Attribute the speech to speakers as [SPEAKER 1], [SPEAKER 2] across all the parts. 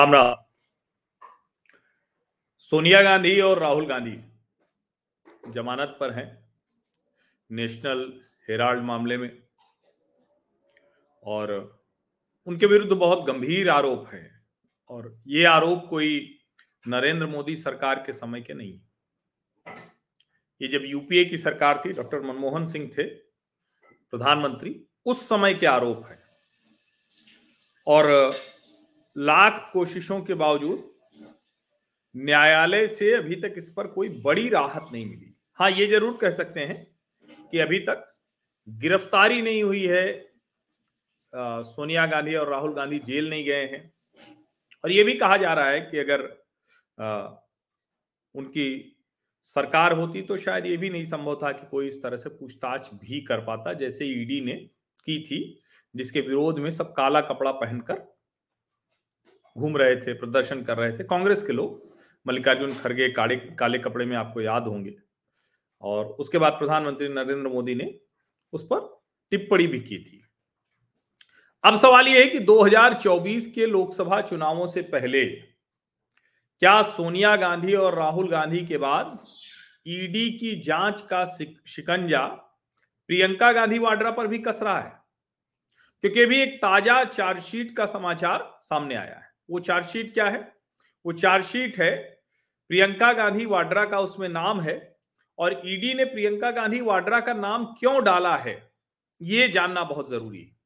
[SPEAKER 1] राम राम सोनिया गांधी और राहुल गांधी जमानत पर हैं नेशनल हेराल्ड मामले में और उनके विरुद्ध बहुत गंभीर आरोप है और ये आरोप कोई नरेंद्र मोदी सरकार के समय के नहीं। ये जब यूपीए की सरकार थी, डॉक्टर मनमोहन सिंह थे, प्रधानमंत्री, उस समय के आरोप है। और लाख कोशिशों के बावजूद न्यायालय से अभी तक इस पर कोई बड़ी राहत नहीं मिली। हाँ ये ज़रूर कह सकते हैं कि अभी तक गिरफ्तारी नहीं हुई है। सोनिया गांधी और राहुल गांधी जेल नहीं गए हैं। और ये भी कहा जा रहा है कि अगर आ, उनकी सरकार होती तो शायद ये भी नहीं संभव था कि कोई इस तरह से पूछताछ भी कर पाता जैसे ईडी ने की थी जिसके विरोध में सब काला कपड़ा पहनकर घूम रहे थे, प्रदर्शन कर रहे थे। कांग्रेस के लोग, मल्लिकार्जुन खड़गे, काले काले कपड़े में आपको याद होंगे। और उसके बाद प्रधानमंत्री नरेंद्र मोदी ने उस पर टिप्पणी भी की थी। अब सवाल यह है कि 2024 के लोकसभा चुनावों से पहले क्या सोनिया गांधी और राहुल गांधी के बाद ईडी की जाँच का शिकंजा प्रियंका गांधी वाड्रा पर भी कस रहा है? क्योंकि अभी एक ताज़ा चार्जशीट का समाचार सामने आया है। वो चार्जशीट क्या है? वो चार्जशीट है प्रियंका गांधी वाड्रा का उसमें नाम है और ईडी ने प्रियंका गांधी वाड्रा का नाम क्यों डाला है? ये जानना बहुत ज़रूरी है।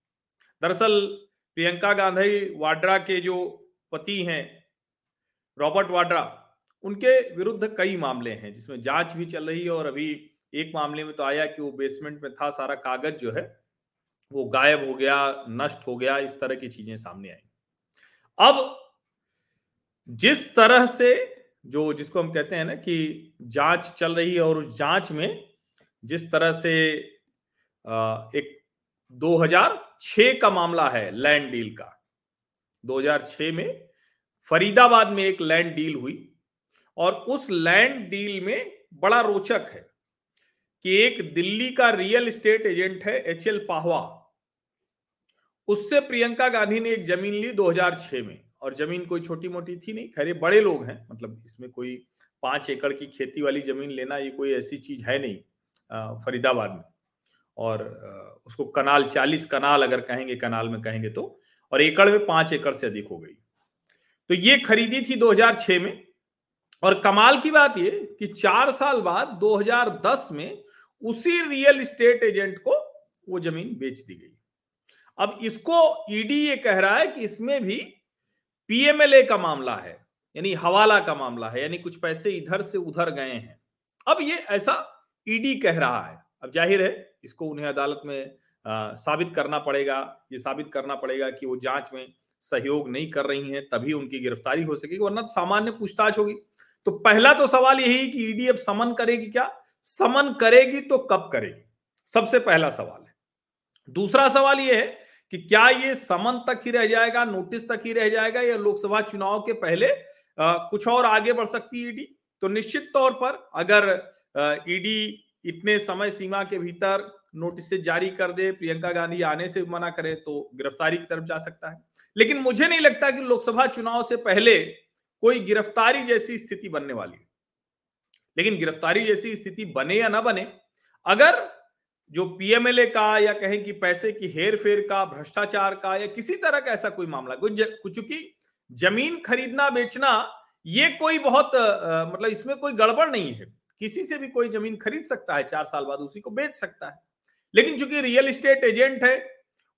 [SPEAKER 1] दरअसल प्रियंका गांधी वाड्रा के जो पति हैं, रॉबर्ट वाड्रा, उनके विरुद्ध कई मामले हैं, जिसमें जाँच भी चल रही है और अभी एक मामले में तो आया कि वो बेसमेंट में था, सारा कागज़ जो है, वो गायब हो गया, नष्ट हो गया, इस तरह की चीज़ें सामने आई। अब जिस तरह से जो, जिसको हम कहते हैं ना कि जाँच चल रही है और उस जाँच में जिस तरह से एक 2006 का मामला है लैंड डील का। 2006 में फरीदाबाद में एक लैंड डील हुई और उस लैंड डील में बड़ा रोचक है कि एक दिल्ली का रियल एस्टेट एजेंट है एच एल पाहवा। उससे प्रियंका गांधी ने एक ज़मीन ली 2006 में। और ज़मीन कोई छोटी मोटी थी नहीं, खैर बड़े लोग हैं मतलब इसमें कोई पाँच एकड़ की खेती वाली ज़मीन लेना ये कोई ऐसी चीज़ है नहीं फरीदाबाद में। और उसको कनाल, चालीस कनाल अगर कहेंगे, कनाल में कहेंगे तो और एकड़ में पाँच एकड़ से अधिक हो गई। तो ये खरीदी थी 2006 में। और कमाल की बात ये कि चार साल बाद 2010 में उसी रियल एस्टेट एजेंट को वो ज़मीन बेच दी गई। अब इसको ईडी ये कह रहा है कि इसमें भी पीएमएलए का मामला है यानी हवाला का मामला है यानी कुछ पैसे इधर से उधर गए हैं। अब ये ऐसा ईडी कह रहा है। अब ज़ाहिर है इसको उन्हें अदालत में आ, साबित करना पड़ेगा। ये साबित करना पड़ेगा कि वो जाँच में सहयोग नहीं कर रही हैं तभी उनकी गिरफ्तारी हो सकेगी वरना तो सामान्य पूछताछ होगी। तो पहला तो सवाल यही कि ईडी अब समन करेगी क्या? समन करेगी तो कब करेगी? सबसे पहला सवाल। दूसरा सवाल यह है कि क्या ये समन तक ही रह जाएगा नोटिस तक ही रह जाएगा या लोकसभा चुनाव के पहले आ, कुछ और आगे बढ़ सकती है ईडी? तो निश्चित तौर पर अगर ईडी इतने समय सीमा के भीतर नोटिस जारी कर दे प्रियंका गांधी आने से मना करे तो गिरफ्तारी की तरफ़ जा सकता है। लेकिन मुझे नहीं लगता कि लोकसभा चुनाव से पहले कोई गिरफ्तारी जैसी स्थिति बनने वाली है। लेकिन गिरफ्तारी जैसी स्थिति बने या ना बने अगर जो पीएमएलए का या कहें कि पैसे की हेर फेर का, भ्रष्टाचार का या किसी तरह का ऐसा कोई मामला कुछ चूँकि ज़मीन खरीदना, बेचना, ये कोई बहुत मतलब इसमें कोई गड़बड़ नहीं है। किसी से भी कोई ज़मीन खरीद सकता है, चार साल बाद उसी को बेच सकता है। लेकिन चूँकि रियल एस्टेट एजेंट है,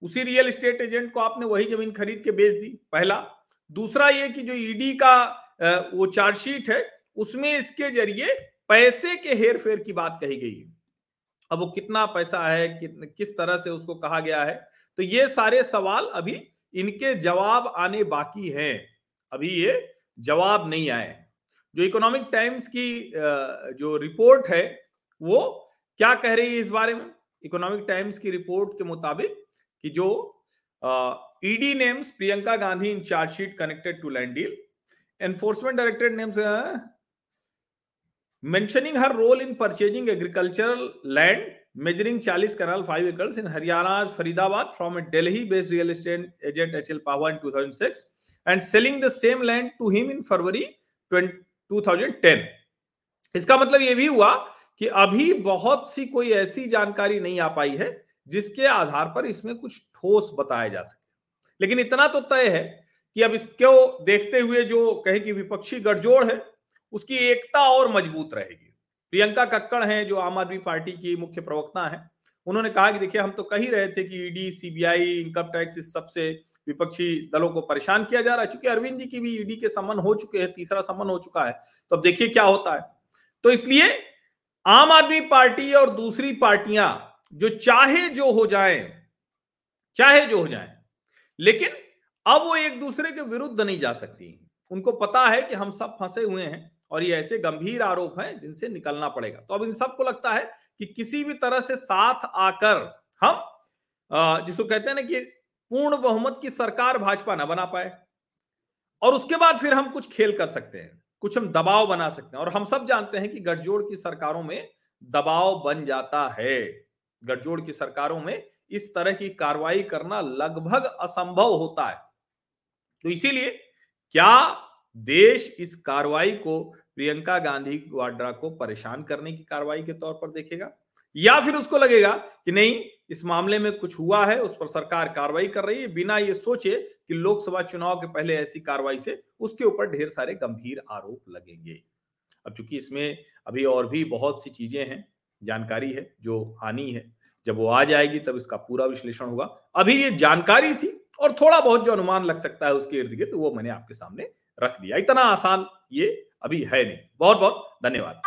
[SPEAKER 1] उसी रियल एस्टेट एजेंट को आपने वही ज़मीन खरीद के बेच दी। पहला। दूसरा ये कि जो ईडी का वो चार्जशीट है, उसमें इसके ज़रिए पैसे के हेर फेर की बात कही गई है। अब वो कितना पैसा है कि, किस तरह से उसको कहा गया है तो ये सारे सवाल अभी इनके जवाब आने बाकी हैं। अभी ये जवाब नहीं आए जो इकोनॉमिक टाइम्स की जो रिपोर्ट है वो क्या कह रही है इस बारे में? इकोनॉमिक टाइम्स की रिपोर्ट के मुताबिक कि जो ED names Priyanka Gandhi in chargesheet connected to land deal enforcement directorate names mentioning her role in purchasing agricultural land measuring 40 kanal 5 acres in Haryana Faridabad from a Delhi based real estate agent H L Pahwa in 2006 and selling the same land to him in February 2010 इसका मतलब यह भी हुआ कि अभी बहुत सी कोई ऐसी जानकारी नहीं आ पाई है, जिसके आधार पर इसमें कुछ ठोस बताया जा सके। लेकिन इतना तो तय है कि अब इसको देखते हुए जो कहे कि विपक्षी गठजोड़ है उसकी एकता और मज़बूत रहेगी। प्रियंका कक्कड़ हैं, जो आम आदमी पार्टी की मुख्य प्रवक्ता हैं। उन्होंने कहा कि, देखिए, हम तो कह ही रहे थे कि ईडी, सीबीआई, इनकम टैक्स, इस सबसे विपक्षी दलों को परेशान किया जा रहा है। क्योंकि अरविंद जी की भी ईडी के सम्मन हो चुके हैं, तीसरा सम्मन हो चुका है। तो अब देखिए क्या होता है। तो इसलिए आम आदमी पार्टी और दूसरी पार्टियाँ, जो चाहे जो हो जाए, चाहे जो हो जाए, लेकिन अब वो एक दूसरे के विरुद्ध नहीं जा सकती। उनको पता है कि हम सब फंसे हुए हैं। और ये ऐसे गंभीर आरोप हैं जिनसे निकलना पड़ेगा। तो अब इन सबको लगता है कि किसी भी तरह से साथ आकर हम जिसको कहते हैं ना कि पूर्ण बहुमत की सरकार भाजपा ना बना पाए और उसके बाद फिर हम कुछ खेल कर सकते हैं, कुछ हम दबाव बना सकते हैं और हम सब जानते हैं कि गठजोड़ की सरकारों में दबाव बन जाता है। गठजोड़ की सरकारों में इस तरह की कार्रवाई करना लगभग असंभव होता है। तो इसीलिए क्या देश इस कार्रवाई को प्रियंका गांधी वाड्रा को परेशान करने की कार्रवाई के तौर पर देखेगा, या फिर उसको लगेगा कि नहीं, इस मामले में कुछ हुआ है, उस पर सरकार कार्रवाई कर रही है, बिना ये सोचे कि लोकसभा चुनाव के पहले ऐसी कार्रवाई से उसके ऊपर ढेर सारे गंभीर आरोप लगेंगे। अब चूँकि इसमें अभी और भी बहुत सी चीज़ें हैं, जानकारी है, जो आनी है, जब वो आ जाएगी तब इसका पूरा विश्लेषण होगा। अभी ये जानकारी थी और थोड़ा बहुत जो अनुमान लग सकता है उसके इर्द गिर्द वो मैंने आपके सामने रख दिया। इतना आसान ये अभी है नहीं। बहुत बहुत धन्यवाद।